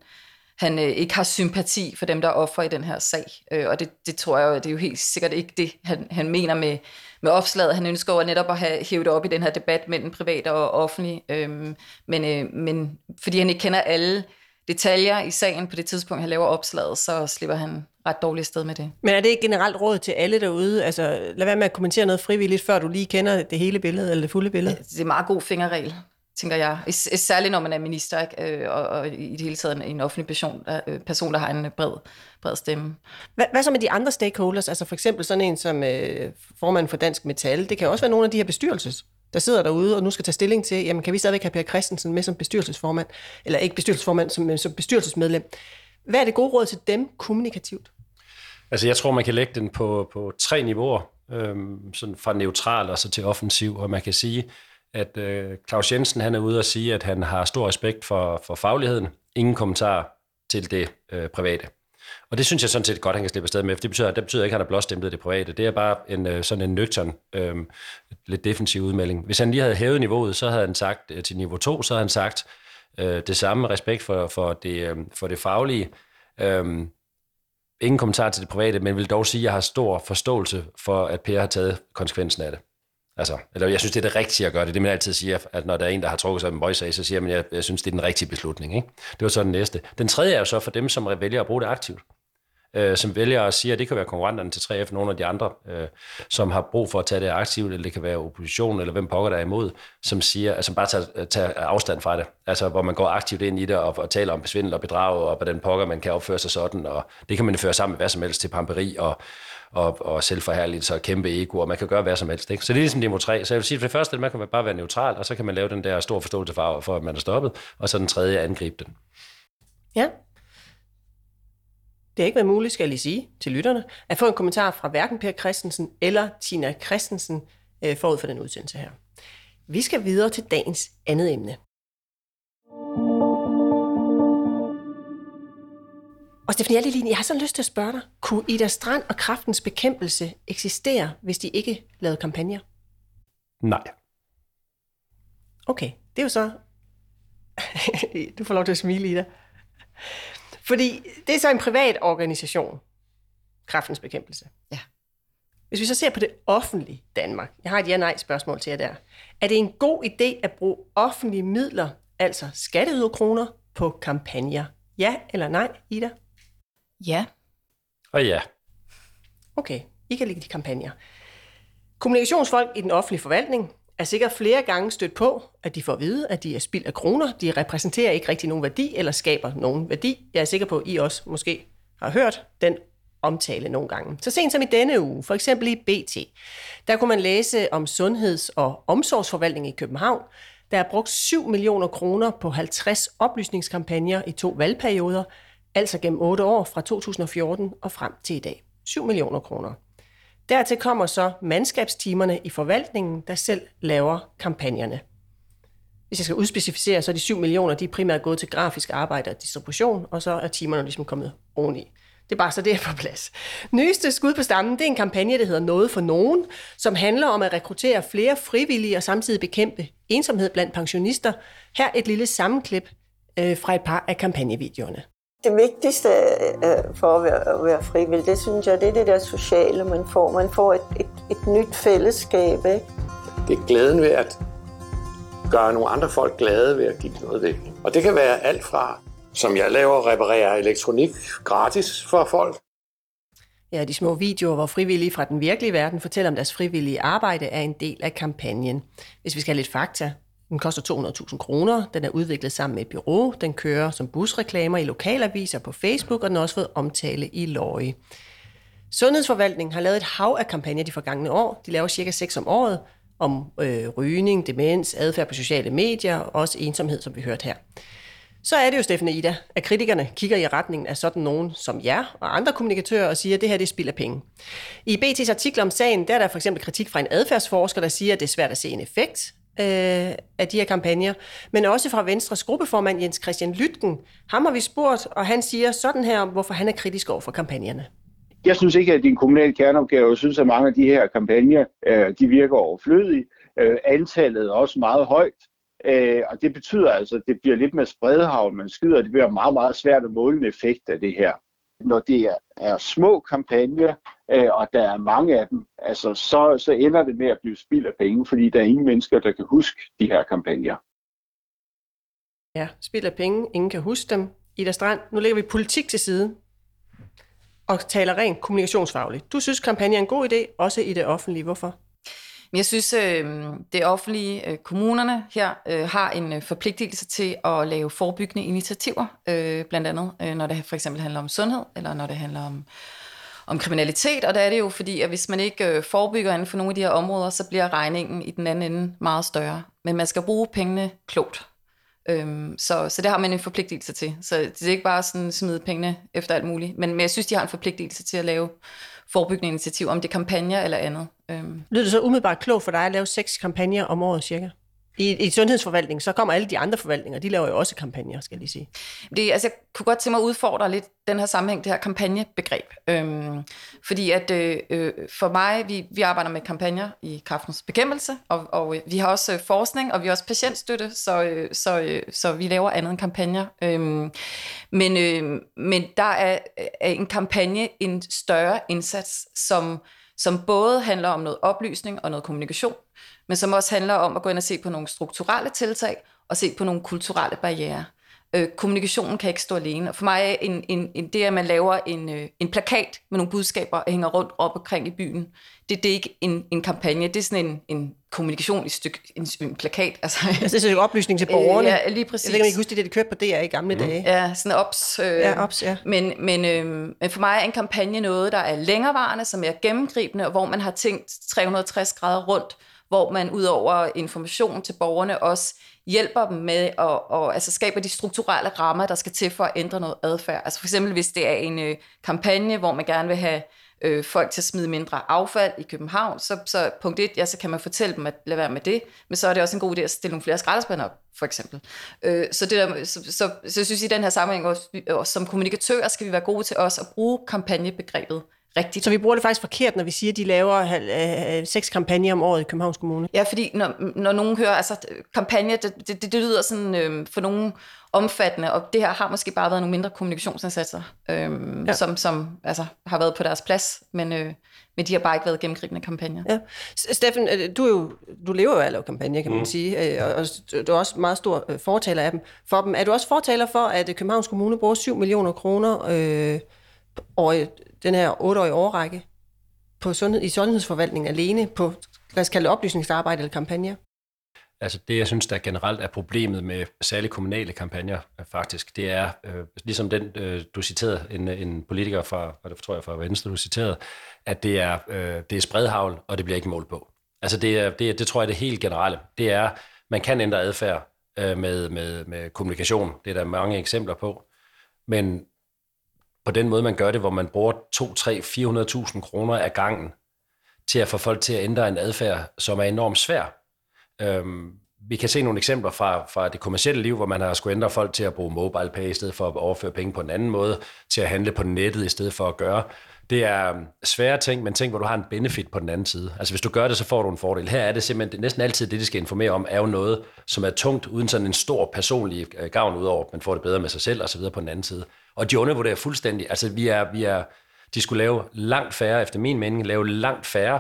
han øh, ikke har sympati for dem, der er offer i den her sag. Øh, og det, det tror jeg, det er jo helt sikkert ikke det, han, han mener med, med opslaget. Han ønsker over netop at have hævet op i den her debat mellem privat og offentlig. Øhm, men, øh, men fordi han ikke kender alle detaljer i sagen på det tidspunkt, han laver opslaget, så slipper han ret dårligt sted med det. Men er det ikke generelt råd til alle derude? Altså, lad være med at kommentere noget frivilligt, før du lige kender det hele billede, eller det fulde billede. Det er en meget god fingerregel tænker jeg. Særligt når man er minister, ikke? Øh, og, og i det hele taget en offentlig person, der, øh, person, der har en bred, bred stemme. Hvad, hvad så med de andre stakeholders? Altså for eksempel sådan en som øh, formand for Dansk Metal. Det kan også være nogle af de her bestyrelses, der sidder derude og nu skal tage stilling til, jamen kan vi stadigvæk have Per Christensen med som bestyrelsesformand, eller ikke bestyrelsesformand, som, som bestyrelsesmedlem. Hvad er det gode råd til dem kommunikativt? Altså jeg tror, man kan lægge den på, på tre niveauer, øhm, sådan fra neutral og så til offensiv, og man kan sige, at øh, Claus Jensen han er ude og sige, at han har stor respekt for, for fagligheden. Ingen kommentar til det øh, private. Og det synes jeg sådan set godt, han kan slippe afsted med, for det betyder, det betyder ikke, at han er blåstemplet det private. Det er bare en, øh, sådan en nøgtern, øh, lidt defensiv udmelding. Hvis han lige havde hævet niveauet, så havde han sagt øh, til niveau 2, så havde han sagt øh, det samme med respekt for, for, det, øh, for det faglige. Øh, ingen kommentar til det private, men vil dog sige, at jeg har stor forståelse for, at Per har taget konsekvensen af det. Altså, eller jeg synes, det er det rigtige at gøre det. Det man altid siger, at når der er en, der har trukket sig en voice så siger man, at jeg, jeg synes, det er den rigtige beslutning. Ikke? Det var så den næste. Den tredje er jo så for dem, som vælger at bruge det aktivt. Øh, som vælger at sige, at det kan være konkurrenterne til 3F, nogle af de andre, øh, som har brug for at tage det aktivt, eller det kan være oppositionen, eller hvem pokker der er imod, som siger, altså bare tager, tager afstand fra det. Altså, hvor man går aktivt ind i det, og, og taler om besvindel og bedrag, og hvordan pokker man kan opføre sig sådan, og det kan man føre sammen med hvad som helst til pamperi, og og, og selvforherligelse og kæmpe ego, og man kan gøre hvad som helst. Ikke? Så det er ligesom demo 3. Så jeg vil sige, for det første, at man kan bare være neutral, og så kan man lave den der store forståelse for, for at man er stoppet, og så den tredje angribe den. Ja. Det har ikke været muligt, skal jeg lige sige til lytterne, at få en kommentar fra hverken Per Christensen eller Tina Christensen øh, forud for den udsendelse her. Vi skal videre til dagens andet emne. Og Stefanie Allelin, jeg har så lyst til at spørge dig, kunne Ida Strand og kraftens bekæmpelse eksistere, hvis de ikke lavede kampagner? Nej. Okay, det er jo så... du får lov til at smile, Ida. Fordi det er så en privat organisation, kraftens bekæmpelse. Ja. Hvis vi så ser på det offentlige Danmark, jeg har et ja-nej-spørgsmål til jer der. Er det en god idé at bruge offentlige midler, altså skatteyderkroner, på kampagner? Ja eller nej, Ida? Ja. Og ja. Okay, I kan ligge de kampagner. Kommunikationsfolk i den offentlige forvaltning er sikkert flere gange stødt på, at de får at vide, at de er spild af kroner. De repræsenterer ikke rigtig nogen værdi eller skaber nogen værdi. Jeg er sikker på, at I også måske har hørt den omtale nogle gange. Så sent som i denne uge, for eksempel i BT, der kunne man læse om sundheds- og omsorgsforvaltning i København, der er brugt 7 millioner kroner på 50 oplysningskampagner i to valgperioder, altså gennem 8 år fra 2014 og frem til i dag. 7 millioner kroner. Dertil kommer så mandskabstimerne i forvaltningen, der selv laver kampagnerne. Hvis jeg skal udspecificere, så er de 7 millioner, de er primært gået til grafisk arbejde og distribution, og så er timerne ligesom kommet oveni. Det er bare så det er på plads. Nyeste skud på stammen, det er en kampagne, der hedder Noget for Nogen, som handler om at rekruttere flere frivillige og samtidig bekæmpe ensomhed blandt pensionister. Her et lille sammenklip øh, fra et par af kampagnevideoerne. Det vigtigste øh, for at være, at være frivillig, det synes jeg, det er det der sociale, man får. Man får et, et, et nyt fællesskab, ikke? Det er glæden ved at gøre nogle andre folk glade ved at give noget væk. Og det kan være alt fra, som jeg laver, reparere elektronik gratis for folk. Ja, de små videoer, hvor frivillige fra den virkelige verden fortæller om deres frivillige arbejde, er en del af kampagnen. Hvis vi skal have lidt fakta, den koster 200.000 kroner. Den er udviklet sammen med et bureau. Den kører som busreklamer i lokalaviser på Facebook, og den har også fået omtale i Løje. Sundhedsforvaltningen har lavet et hav af kampagner de forgangne år. De laver cirka 6 om året om øh, rygning, demens, adfærd på sociale medier og også ensomhed, som vi hørte her. Så er det jo, Stefan Ida, at kritikerne kigger i retningen af sådan nogen som jer og andre kommunikatører og siger, at det her det er spild af penge. I BT's artikel om sagen, der er der for eksempel kritik fra en adfærdsforsker, der siger, at det er svært at se en effekt øh, af de her kampagner, men også fra Venstres gruppeformand Jens Christian Lytken. Ham har vi spurgt, og han siger sådan her om, hvorfor han er kritisk over for kampagnerne. Jeg synes ikke, at din kommunale kerneopgave. Jeg synes, at mange af de her kampagner, øh, de virker overflødige. Øh, antallet er også meget højt. Øh, og det betyder altså, at det bliver lidt med spredhavn, man skyder, det bliver meget, meget svært at måle en effekt af det her. Når det er, er små kampagner, øh, og der er mange af dem, altså, så, så ender det med at blive spild af penge, fordi der er ingen mennesker, der kan huske de her kampagner. Ja, spild af penge, ingen kan huske dem. Ida Strand, nu lægger vi politik til side og taler rent kommunikationsfagligt. Du synes, kampagnen er en god idé, også i det offentlige. Hvorfor? Men jeg synes, øh, det offentlige, øh, kommunerne her, øh, har en øh, forpligtelse til at lave forebyggende initiativer, øh, blandt andet øh, når det for eksempel handler om sundhed, eller når det handler om, om kriminalitet, og der er det jo fordi, at hvis man ikke øh, forebygger inden for nogle af de her områder, så bliver regningen i den anden ende meget større. Men man skal bruge pengene klogt. Øhm, så, så det har man en forpligtelse til. Så det er ikke bare sådan smide pengene efter alt muligt. Men, men jeg synes, de har en forpligtelse til at lave forebyggende initiativer, om det er kampagner eller andet. Øhm. Lyder det så umiddelbart klogt for dig at lave seks kampagner om året cirka? I, I sundhedsforvaltningen, så kommer alle de andre forvaltninger, de laver jo også kampagner, skal jeg lige sige. Det, altså, jeg kunne godt tænke mig at udfordre lidt den her sammenhæng, det her kampagnebegreb. Øhm, fordi at øh, øh for mig, vi, vi arbejder med kampagner i kraftens bekæmpelse, og, og øh, vi har også øh, forskning, og vi har også patientstøtte, så, øh, så, øh, så vi laver andet end kampagner. Øhm, men, øh, men der er, er en kampagne en større indsats, som, som både handler om noget oplysning og noget kommunikation, men som også handler om at gå ind og se på nogle strukturelle tiltag og se på nogle kulturelle barriere. Øh, kommunikationen kan ikke stå alene. Og for mig er en, en, en, det, at man laver en, øh, en plakat med nogle budskaber og hænger rundt op omkring i byen, det, det er ikke en, en kampagne, det er sådan en, en kommunikation i styk, en, en plakat. Altså, altså det er en oplysning til borgerne. Øh, ja, lige præcis. Jeg ved ikke, om I kan huske det, det kørte på DR i gamle mm. dage. Ja, sådan ops. Øh, ja, ops, ja. Men, men, øh, men for mig er en kampagne noget, der er længerevarende, som er gennemgribende, og hvor man har tænkt 360 grader rundt, hvor man ud over information til borgerne også hjælper dem med at og, altså skaber de strukturelle rammer, der skal til for at ændre noget adfærd. Altså for eksempel hvis det er en øh, kampagne, hvor man gerne vil have øh, folk til at smide mindre affald i København, så, så punkt et, ja, så kan man fortælle dem at lade være med det, men så er det også en god idé at stille nogle flere skraldespande op, for eksempel. Øh, så, det der, så, så, så, så jeg synes i den her sammenhæng, også, som kommunikatører skal vi være gode til også at bruge kampagnebegrebet rigtigt. Så vi bruger det faktisk forkert, når vi siger, at de laver øh, seks kampagner om året i Københavns Kommune? Ja, fordi når, når nogen hører, altså kampagne, det, det, det lyder sådan øh, for nogen omfattende, og det her har måske bare været nogle mindre kommunikationsindsatser, øh, ja. som, som altså, har været på deres plads, men, øh, men de har bare ikke været gennemgribende kampagner. Ja. Steffen, øh, du, er jo, du lever jo af at lave kampagner, kan man mm. sige, øh, og du er også meget stor øh, fortaler af dem, for dem. Er du også fortaler for, at Københavns Kommune bruger 7 millioner kroner øh, over den her otteårige årrække på sundhed, i sundhedsforvaltningen alene på, lad os kalde det oplysningsarbejde eller kampagner? Altså det, jeg synes, der generelt er problemet med særligt kommunale kampagner, faktisk, det er, øh, ligesom den, øh, du citerede, en, en politiker fra, hvad det tror jeg, fra Venstre, du citerede, at det er, øh, det er spredhavl, og det bliver ikke målt på. Altså det, er, det, det tror jeg det helt generelle. Det er, man kan ændre adfærd øh, med, med, med kommunikation. Det er der mange eksempler på. Men på den måde, man gør det, hvor man bruger 2, 3, 400.000 kroner af gangen til at få folk til at ændre en adfærd, som er enormt svær. Øhm, vi kan se nogle eksempler fra, fra det kommercielle liv, hvor man har skulle ændre folk til at bruge mobile pay i stedet for at overføre penge på en anden måde, til at handle på nettet i stedet for at gøre. Det er øhm, svære ting, men ting, hvor du har en benefit på den anden side. Altså hvis du gør det, så får du en fordel. Her er det simpelthen, det næsten altid det, de skal informere om, er jo noget, som er tungt, uden sådan en stor personlig øh, gavn udover, at man får det bedre med sig selv og så videre på den anden side. Og de undervurderer fuldstændig. Altså, vi er, vi er, de skulle lave langt færre, efter min mening, lave langt færre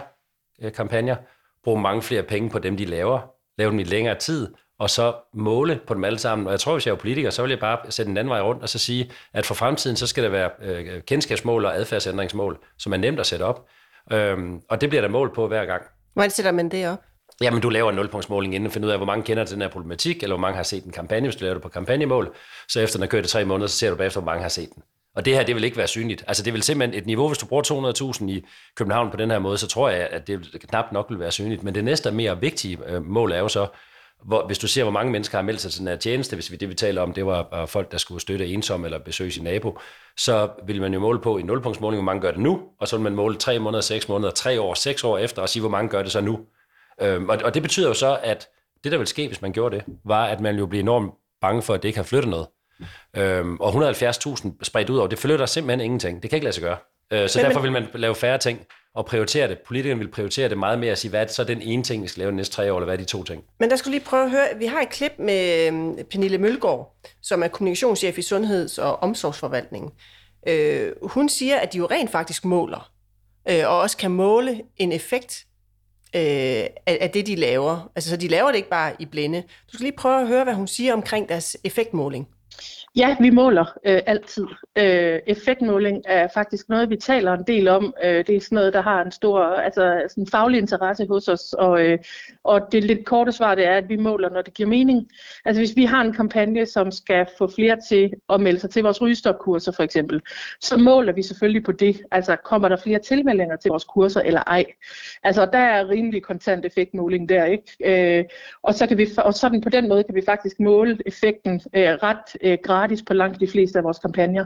øh, kampagner, bruge mange flere penge på dem, de laver, lave dem i længere tid, og så måle på dem alle sammen. Og jeg tror, hvis jeg er politiker, så vil jeg bare sætte en anden vej rundt og så sige, at for fremtiden, så skal der være øh, kendskabsmål og adfærdsændringsmål, som er nemt at sætte op. Øhm, og det bliver der mål på hver gang. Hvordan sætter man det op? Jamen, du laver en nulpunktsmåling inden og finder ud af, hvor mange kender til den her problematik, eller hvor mange har set en kampagne, hvis du laver det på kampagnemål. Så efter den har kørt i tre måneder, så ser du bagefter, hvor mange har set den. Og det her, det vil ikke være synligt. Altså, det vil simpelthen et niveau, hvis du bruger 200.000 i København på den her måde, så tror jeg, at det knap nok vil være synligt. Men det næste mere vigtige øh, mål er jo så, hvor, hvis du ser, hvor mange mennesker har meldt sig til den her tjeneste, hvis vi det vi taler om, det var folk, der skulle støtte ensom eller besøge sin nabo, så vil man jo måle på i nulpunktsmåling, hvor mange gør det nu, og så vil man måle tre måneder, seks måneder, tre år, seks år efter, og sige, hvor mange gør det så nu. Øhm, og, og det betyder jo så, at det, der vil ske, hvis man gjorde det, var, at man jo bliver enormt bange for, at det ikke har flyttet noget. Øhm, og 170.000 spredt ud over, det flytter simpelthen ingenting. Det kan ikke lade sig gøre. Øh, så men, derfor vil man lave færre ting og prioritere det. Politikerne vil prioritere det meget mere at sige, hvad er det så den ene ting, vi skal lave de næste tre år, eller hvad er de to ting? Men der skal lige prøve at høre, vi har et klip med øhm, Pernille Mølgaard, som er kommunikationschef i Sundheds- og Omsorgsforvaltningen. Øh, hun siger, at de jo rent faktisk måler, øh, og også kan måle en effekt øh, af, af det, de laver. Altså, så de laver det ikke bare i blinde. Du skal lige prøve at høre, hvad hun siger omkring deres effektmåling. Ja, vi måler øh, altid. Øh, effektmåling er faktisk noget, vi taler en del om. Øh, det er sådan noget, der har en stor altså, sådan faglig interesse hos os. Og, øh, og det lidt korte svar det er, at vi måler, når det giver mening. Altså hvis vi har en kampagne, som skal få flere til at melde sig til vores rygestopkurser for eksempel, så måler vi selvfølgelig på det. Altså kommer der flere tilmeldinger til vores kurser eller ej? Altså der er rimelig kontant effektmåling der, ikke? Øh, og så kan vi og sådan på den måde kan vi faktisk måle effekten øh, ret øh, gratis gratis på langt de fleste af vores kampagner.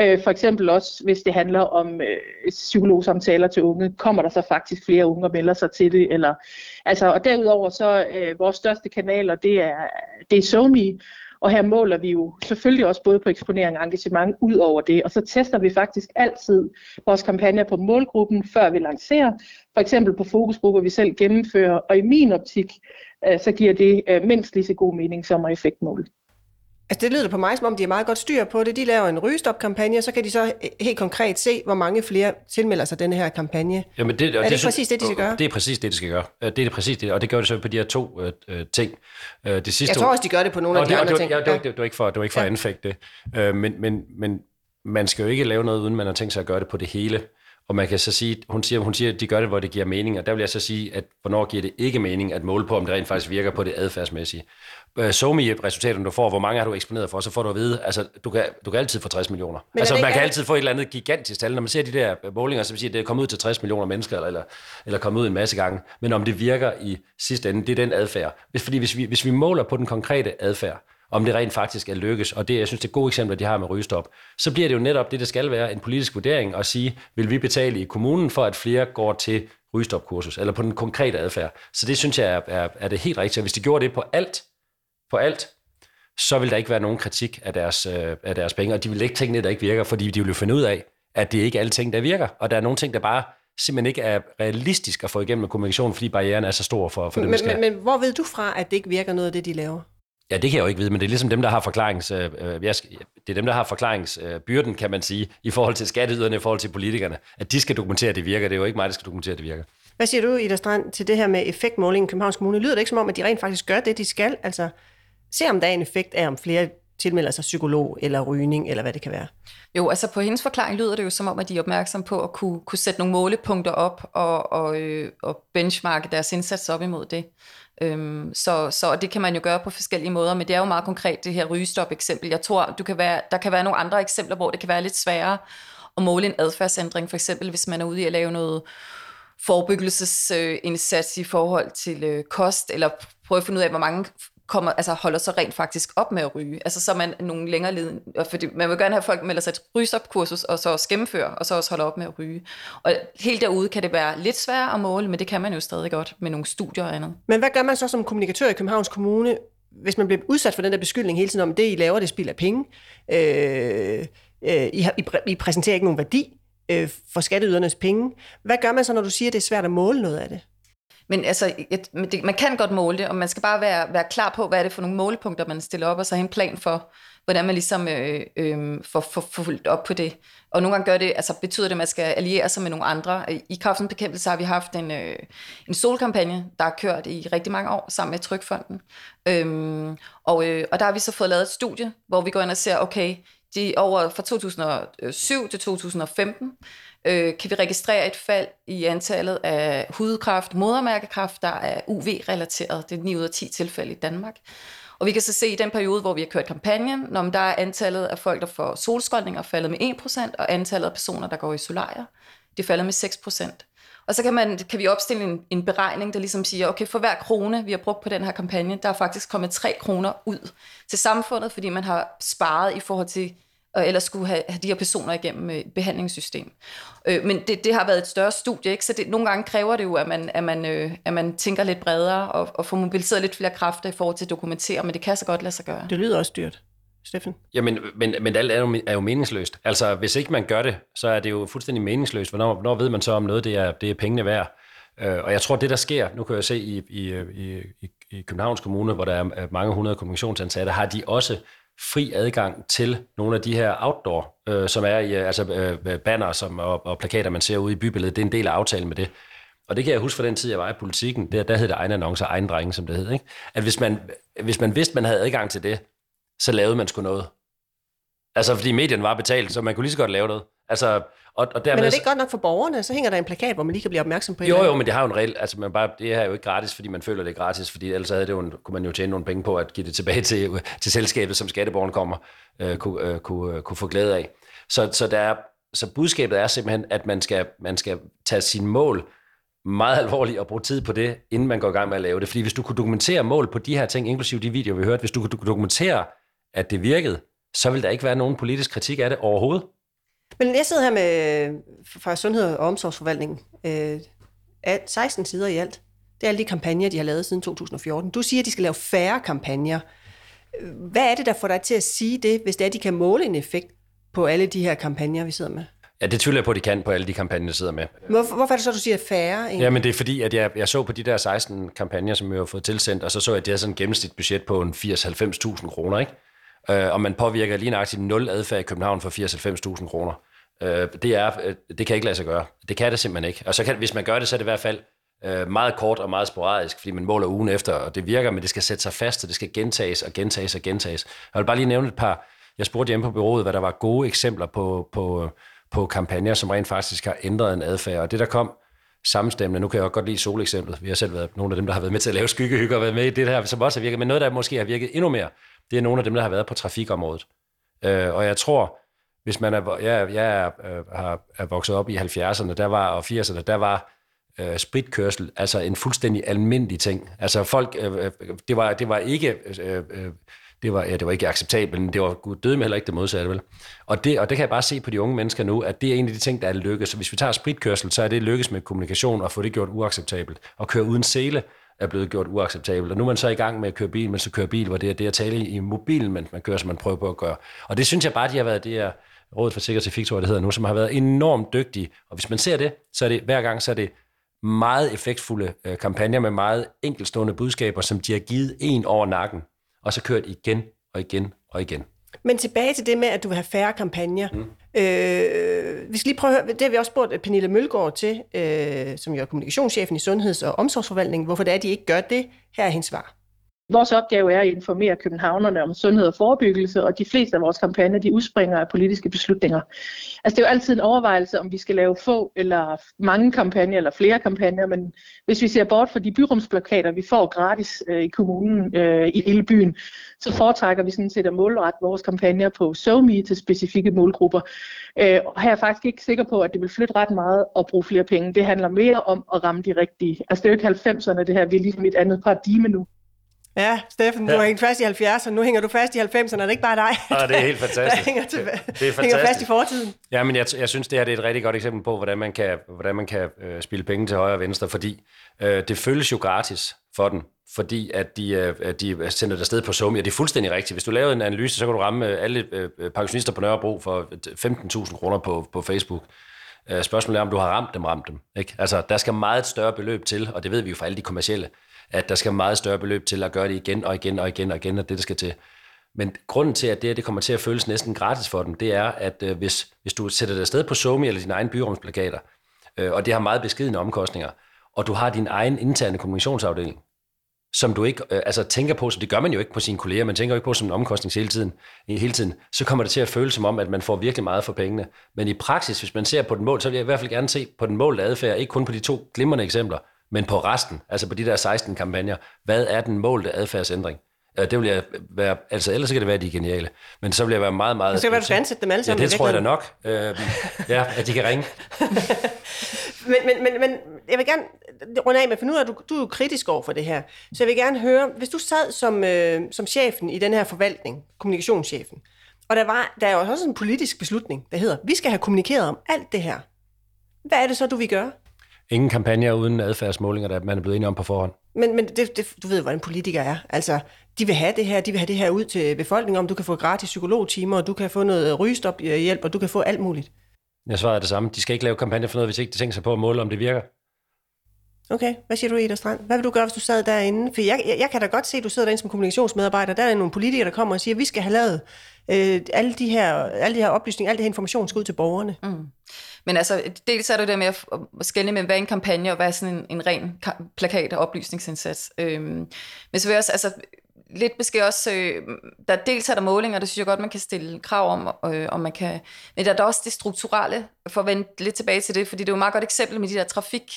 Øh, for eksempel også, hvis det handler om øh, psykologsamtaler til unge, kommer der så faktisk flere unge og melder sig til det. Eller, altså, og derudover så øh, vores største kanaler, det er, det er SoMe, og her måler vi jo selvfølgelig også både på eksponering og engagement ud over det, og så tester vi faktisk altid vores kampagner på målgruppen, før vi lancerer, for eksempel på fokusgrupper, vi selv gennemfører, og i min optik, øh, så giver det øh, mindst lige så god mening som at effektmåle. Altså det lyder på mig, som om de er meget godt styr på det. De laver en rygestop-kampagne, så kan de så øh, helt konkret se, hvor mange flere tilmelder sig den her kampagne. Jamen det, og er det, det præcis det, de skal gøre? Det er præcis det, de skal gøre. Øh, Det er præcis det, og det gør det så på de her to øh, ting. Øh, Det sidste Jeg tror også, de gør det på nogle af Og de det, andre og ting. Ja, det, var, det, var ikke for, det var ikke for ja. at anfægte det. Øh, Men, men, men man skal jo ikke lave noget, uden man har tænkt sig at gøre det på det hele. Og man kan så sige, hun siger, hun siger, at de gør det, hvor det giver mening, og der vil jeg så sige, at hvornår giver det ikke mening at måle på, om det rent faktisk virker på det adfærdsmæssige. Øh, SoMe-resultaterne, du får, hvor mange har du eksponeret for, så får du at vide, altså du kan, du kan altid få 60 millioner. Men altså man kan alt- altid få et eller andet gigantisk tal. Når man ser de der målinger, så vil sige, at det er kommet ud til 60 millioner mennesker, eller, eller, eller kommet ud en masse gange. Men om det virker i sidste ende, det er den adfærd. Hvis, fordi hvis vi, hvis vi måler på den konkrete adfærd, om det rent faktisk er lykkes, og det, jeg synes, det er gode eksempler, de har med rygestop, så bliver det jo netop det, det skal være, en politisk vurdering, og sige, vil vi betale i kommunen for, at flere går til rygestopkursus, eller på den konkrete adfærd. Så det synes jeg er, er, er det helt rigtigt. Og hvis de gjorde det på alt, på alt, så vil der ikke være nogen kritik af deres, øh, af deres penge, og de vil ikke tingene, der ikke virker, fordi de vil jo finde ud af, at det ikke er alle ting, der virker, og der er nogle ting, der bare simpelthen ikke er realistisk at få igennem med kommunikation, fordi barrieren er så stor for, for dem, Men, skal. men, men hvor ved du fra, at det ikke virker noget af det, de laver? Ja, det kan jeg jo ikke vide, men det er ligesom dem, der har forklarings... Øh, øh, jeg det er dem, der har forklaringsbyrden, kan man sige, i forhold til skatteyderne, i forhold til politikerne. At de skal dokumentere, at det virker. Det er jo ikke mig, der skal dokumentere, at det virker. Hvad siger du, Ida Strand, til det her med effektmåling i Københavns Kommune? Lyder det ikke som om, at de rent faktisk gør det, de skal? Altså, se om der er en effekt af, om flere tilmelder sig psykolog eller rygning, eller hvad det kan være. Jo, altså på hendes forklaring lyder det jo som om, at de er opmærksomme på at kunne, kunne sætte nogle målepunkter op og, og, øh, og benchmarke deres indsats op imod det. Øhm, så, så det kan man jo gøre på forskellige måder, men det er jo meget konkret det her rygestop-eksempel. Jeg tror, du kan være, der kan være nogle andre eksempler, hvor det kan være lidt sværere at måle en adfærdsændring, for eksempel hvis man er ude i at lave noget forebyggelsesindsats i forhold til øh, kost, eller prøve at finde ud af, hvor mange kommer, altså holder så rent faktisk op med at ryge. Altså så er man nogle længere leden, fordi man vil gerne have, folk melder sig et rygestopkursus, og så også gennemføre, og så også holde op med at ryge. Og helt derude kan det være lidt sværere at måle, men det kan man jo stadig godt med nogle studier og andet. Men hvad gør man så som kommunikatør i Københavns Kommune, hvis man bliver udsat for den der beskyldning hele tiden om, det I laver, det spilder penge, øh, øh, I, har, I, præ- I præsenterer ikke nogen værdi øh, for skatteydernes penge. Hvad gør man så, når du siger, at det er svært at måle noget af det? Men altså, et, men det, man kan godt måle det, og man skal bare være, være klar på, hvad er det for nogle målepunkter, man stiller op, og så have en plan for, hvordan man ligesom øh, øh, får, får, får fulgt op på det. Og nogle gange gør det, altså betyder det, at man skal alliere sig med nogle andre. I Kraftens Bekæmpelse har vi haft en, øh, en solkampagne, der har kørt i rigtig mange år sammen med Trykfonden. Øhm, og, øh, og der har vi så fået lavet et studie, hvor vi går ind og ser, okay, de over fra 2007 til 2015, øh, kan vi registrere et fald i antallet af hudkræft, modermærkekræft, der er UV-relateret. Det er 9 ud af 10 tilfælde i Danmark. Og vi kan så se i den periode, hvor vi har kørt kampagnen, når der er antallet af folk, der får solskoldninger faldet med 1%, og antallet af personer, der går i solarier, det falder med 6%. Og så kan, man, kan vi opstille en, en beregning, der ligesom siger, okay, for hver krone, vi har brugt på den her kampagne, der er faktisk kommet 3 kroner ud til samfundet, fordi man har sparet i forhold til og ellers skulle have, have de her personer igennem øh, behandlingssystem. Øh, men det, det har været et større studie, ikke? så det, nogle gange kræver det jo, at man, at man, øh, at man tænker lidt bredere og, og får mobiliseret lidt flere kræfter i forhold til at dokumentere, men det kan så godt lade sig gøre. Det lyder også dyrt, Steffen. Jamen, men, men alt er jo, er jo meningsløst. Altså, hvis ikke man gør det, så er det jo fuldstændig meningsløst. Hvornår, hvornår ved man så, om noget det er, det er pengene værd? Øh, og jeg tror, det der sker, nu kan jeg se i, i, i, i, i Københavns Kommune, hvor der er mange hundrede kommunikationsansatte, har de også fri adgang til nogle af de her outdoor, øh, som er i altså øh, øh banner som, og, og plakater, man ser ude i bybilledet. Det er en del af aftalen med det. Og det kan jeg huske fra den tid, jeg var i politikken. Der, der hed det egen annoncer, egen drenge, som det hed. Ikke? At hvis man, hvis man vidste, man havde adgang til det, så lavede man sgu noget. Altså, fordi medien var betalt, så man kunne lige så godt lave noget. Altså, og, og dermed, Men er det ikke godt nok for borgerne? Så hænger der en plakat, hvor man lige kan blive opmærksom på et Jo, jo, men det har jo en regel. Altså, man bare, det her er jo ikke gratis, fordi man føler, det er gratis, fordi ellers havde det jo en, kunne man jo tjene nogle penge på at give det tilbage til, til selskabet, som skatteborgeren kommer, øh, kunne, øh, kunne, øh, kunne få glæde af. Så, så, der er, så budskabet er simpelthen, at man skal, man skal tage sine mål meget alvorligt og bruge tid på det, inden man går i gang med at lave det. Fordi hvis du kunne dokumentere mål på de her ting, inklusive de videoer, vi hørte, hvis du kunne dokumentere, at det virkede, så vil der ikke være nogen politisk kritik af det overhovedet. Men jeg sidder her med fra Sundhed og Omsorgsforvaltningen. Øh, 16 sider i alt. Det er alle de kampagner, de har lavet siden 2014. Du siger, at de skal lave færre kampagner. Hvad er det, der får dig til at sige det, hvis det er, at de kan måle en effekt på alle de her kampagner, vi sidder med? Ja, det tvivler jeg på, at de kan på alle de kampagner, jeg sidder med. Hvorfor, hvorfor er det så, du siger færre? Egentlig? Jamen, det er fordi, at jeg, jeg så på de der 16 kampagner, som jeg har fået tilsendt, og så så jeg, at de havde sådan et gennemsnitbudget på en 80-90.000 kroner, ikke? Øh, og man påvirker lige nøjagtigt nul adfærd i København for 80-90.000 kroner. Øh, det, er, øh, det kan ikke lade sig gøre. Det kan det simpelthen ikke. Og så kan, hvis man gør det, så er det i hvert fald øh, meget kort og meget sporadisk, fordi man måler ugen efter, og det virker, men det skal sætte sig fast, og det skal gentages og gentages og gentages. Jeg vil bare lige nævne et par, jeg spurgte hjemme på byrådet, hvad der var gode eksempler på, på, på kampagner, som rent faktisk har ændret en adfærd, og det der kom samstemmende, nu kan jeg også godt lide soleksemplet, vi har selv været nogle af dem, der har været med til at lave skyggehygge og været med i det her, som også har virket, men noget, der måske har virket endnu mere, det er nogle af dem, der har været på trafikområdet. Øh, og jeg tror, hvis man er, jeg, jeg er, øh, er, er vokset op i 70'erne der var, og 80'erne, der var øh, spritkørsel altså en fuldstændig almindelig ting. Altså folk, øh, øh, det, var, det var ikke... Øh, øh, det var, ja, det var ikke acceptabelt, men det var gud døde med heller ikke det modsatte, vel? Og det, og det kan jeg bare se på de unge mennesker nu, at det er en af de ting, der er lykkes. Så hvis vi tager spritkørsel, så er det lykkes med kommunikation og få det gjort uacceptabelt. Og køre uden sele er blevet gjort uacceptabelt. Og nu er man så i gang med at køre bil, men så kører bil, hvor det er det at tale i mobilen, mens man kører, som man prøver på at gøre. Og det synes jeg bare, de har været, det er Rådet for Sikker Trafik, det hedder nu, som har været enormt dygtige. Og hvis man ser det, så er det hver gang, så er det meget effektfulde øh, kampagner med meget enkelstående budskaber, som de har givet en over nakken, og så kørt igen og igen og igen. Men tilbage til det med, at du vil have færre kampagner. Mm. Øh, vi skal lige prøve at høre, det har vi også spurgt øh, Pernille Mølgaard til, øh, som jo er kommunikationschefen i Sundheds- og Omsorgsforvaltningen, hvorfor det er, at de ikke gør det. Her er hendes svar. Vores opgave er at informere københavnerne om sundhed og forebyggelse, og de fleste af vores kampagner, de udspringer af politiske beslutninger. Altså det er jo altid en overvejelse, om vi skal lave få eller mange kampagner, eller flere kampagner, men hvis vi ser bort fra de byrumsplakater, vi får gratis øh, i kommunen øh, i hele byen, så foretrækker vi sådan set at målrette vores kampagner på SoMe til specifikke målgrupper. Øh, og her er jeg faktisk ikke sikker på, at det vil flytte ret meget at bruge flere penge. Det handler mere om at ramme de rigtige. Altså det er jo ikke 90'erne det her, vi er ligesom et andet paradigme nu. Ja, Steffen, du ja. har hængt fast i 70'erne, nu hænger du fast i 90'erne, er det ikke bare dig? Ja, det er helt fantastisk. hænger, til, det er fantastisk. hænger fast i fortiden. Ja, men jeg, jeg synes, det her det er et rigtig godt eksempel på, hvordan man kan, hvordan man kan øh, spille penge til højre og venstre, fordi øh, det føles jo gratis for den, fordi at de, øh, de sender det afsted på Somi, og det er fuldstændig rigtigt. Hvis du laver en analyse, så kan du ramme øh, alle øh, pensionister på Nørrebro for 15.000 kroner på, på Facebook. Øh, spørgsmålet er, om du har ramt dem, ramt dem. Ikke? Altså, der skal meget større beløb til, og det ved vi jo fra alle de kommercielle at der skal meget større beløb til at gøre det igen og igen og igen og igen, og det, der skal til. Men grunden til, at det, det kommer til at føles næsten gratis for dem, det er, at øh, hvis, hvis du sætter det afsted på Somi eller dine egne byrumsplakater, øh, og det har meget beskidende omkostninger, og du har din egen interne kommunikationsafdeling, som du ikke øh, altså, tænker på, så det gør man jo ikke på sine kolleger, man tænker jo ikke på som en omkostning hele tiden, hele tiden, så kommer det til at føles som om, at man får virkelig meget for pengene. Men i praksis, hvis man ser på den mål, så vil jeg i hvert fald gerne se på den målte adfærd, ikke kun på de to glimrende eksempler, men på resten, altså på de der 16 kampagner, hvad er den målte adfærdsændring? Det vil jeg være, altså ellers kan det være, at de er geniale, men så vil jeg være meget, meget... Det skal være, du skal ansætte dem alle sammen. Ja, det tror jeg da nok, øh, ja, at de kan ringe. men, men, men, men jeg vil gerne runde af med, for nu er du, du er jo kritisk over for det her, så jeg vil gerne høre, hvis du sad som, øh, som chefen i den her forvaltning, kommunikationschefen, og der, var, der er jo også en politisk beslutning, der hedder, vi skal have kommunikeret om alt det her. Hvad er det så, du vil gøre? Ingen kampagner uden adfærdsmålinger, der man er blevet enige om på forhånd. Men, men det, det, du ved, hvordan politikere er. Altså, de vil have det her, de vil have det her ud til befolkningen, om du kan få gratis psykologtimer, og du kan få noget rygestop-hjælp, og du kan få alt muligt. Jeg svarer det samme. De skal ikke lave kampagner for noget, hvis ikke de tænker sig på at måle, om det virker. Okay, hvad siger du, Ida Strand? Hvad vil du gøre, hvis du sad derinde? For jeg, jeg, jeg kan da godt se, at du sidder derinde som kommunikationsmedarbejder. Der er nogle politikere, der kommer og siger, at vi skal have lavet øh, alle, de her, alle de her oplysninger, alle det her information skal ud til borgerne. Mm. Men altså, dels er det der med at skelne mellem, hvad er en kampagne, og hvad er sådan en, en ren plakat- og oplysningsindsats. Øhm, men så vil jeg også, altså, lidt måske også, øh, der dels er der målinger, det synes jeg godt, man kan stille krav om, øh, og man kan, men der er der også det strukturelle, for at vende lidt tilbage til det, fordi det er jo et meget godt eksempel med de der trafik,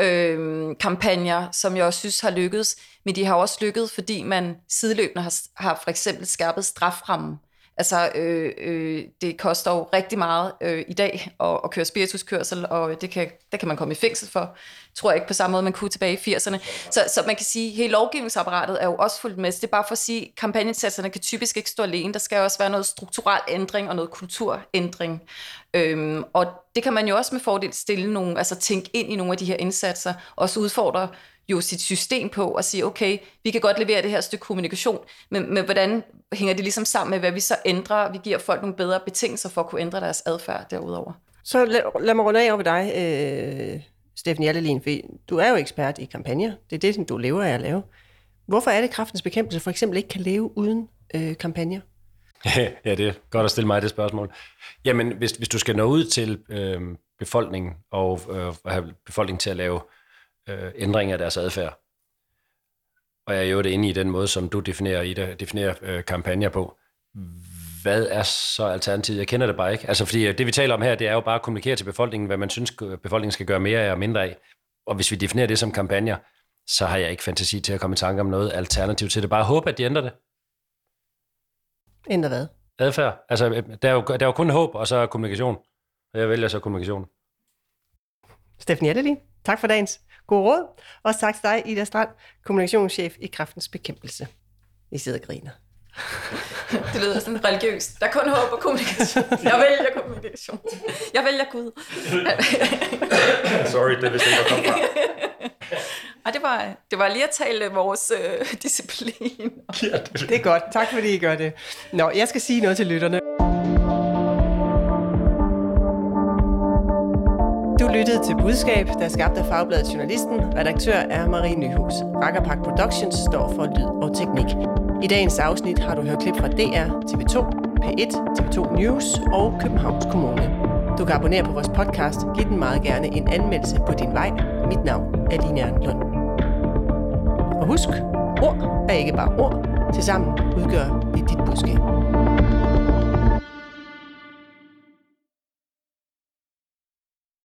øh, kampagner, som jeg også synes har lykkedes, men de har også lykkedes, fordi man sideløbende har, har for eksempel skærpet straframmen Altså, øh, øh, det koster jo rigtig meget øh, i dag at, at køre spirituskørsel, og det kan, det kan man komme i fængsel for. Tror jeg ikke på samme måde, man kunne tilbage i 80'erne. Så, så man kan sige, at hele lovgivningsapparatet er jo også fuldt med. Det er bare for at sige, at kampagnesatserne kan typisk ikke stå alene. Der skal også være noget strukturel ændring og noget kulturændring. Øhm, og det kan man jo også med fordel stille nogle, altså tænke ind i nogle af de her indsatser, også udfordre jo sit system på og sige, okay, vi kan godt levere det her stykke kommunikation, men, men hvordan hænger det ligesom sammen med, hvad vi så ændrer? Vi giver folk nogle bedre betingelser for at kunne ændre deres adfærd derudover. Så lad, lad mig runde af over dig, øh, Steffen Jallelin, for du er jo ekspert i kampagner. Det er det, som du lever af at lave. Hvorfor er det, kraftens bekæmpelse for eksempel ikke kan leve uden øh, kampagner? ja, det er godt at stille mig det spørgsmål. Jamen, hvis, hvis du skal nå ud til øh, befolkningen og øh, have befolkningen til at lave øh, ændring af deres adfærd. Og jeg er jo det inde i den måde, som du definerer, i det, definerer øh, kampagner på. Hvad er så alternativet? Jeg kender det bare ikke. Altså, fordi det, vi taler om her, det er jo bare at kommunikere til befolkningen, hvad man synes, befolkningen skal gøre mere af og mindre af. Og hvis vi definerer det som kampagner, så har jeg ikke fantasi til at komme i tanke om noget alternativ til det. Bare håbe, at de ændrer det. Ændrer hvad? Adfærd. Altså, der er, jo, der er jo kun håb, og så kommunikation. Og jeg vælger så kommunikation. Steffen Jellelin, tak for dagens god råd. Og tak til dig, Ida Strand, kommunikationschef i Kraftens Bekæmpelse. I sidder og griner. det lyder sådan religiøst. Der er kun håb og kommunikation. Jeg vælger kommunikation. Jeg vælger Gud. Sorry, det vidste ikke, kom fra. Ej, det var, det var lige at tale vores øh, disciplin. Ja, det, det er godt. Tak fordi I gør det. Nå, jeg skal sige noget til lytterne. Lyttet til Budskab, der er skabt af Fagbladet Journalisten. Redaktør er Marie Nyhus. Rakkerpak Productions står for lyd og teknik. I dagens afsnit har du hørt klip fra DR, TV2, P1, TV2 News og Københavns Kommune. Du kan abonnere på vores podcast. Giv den meget gerne en anmeldelse på din vej. Mit navn er Line Erndlund. Og husk, ord er ikke bare ord. Tilsammen udgør vi dit budskab.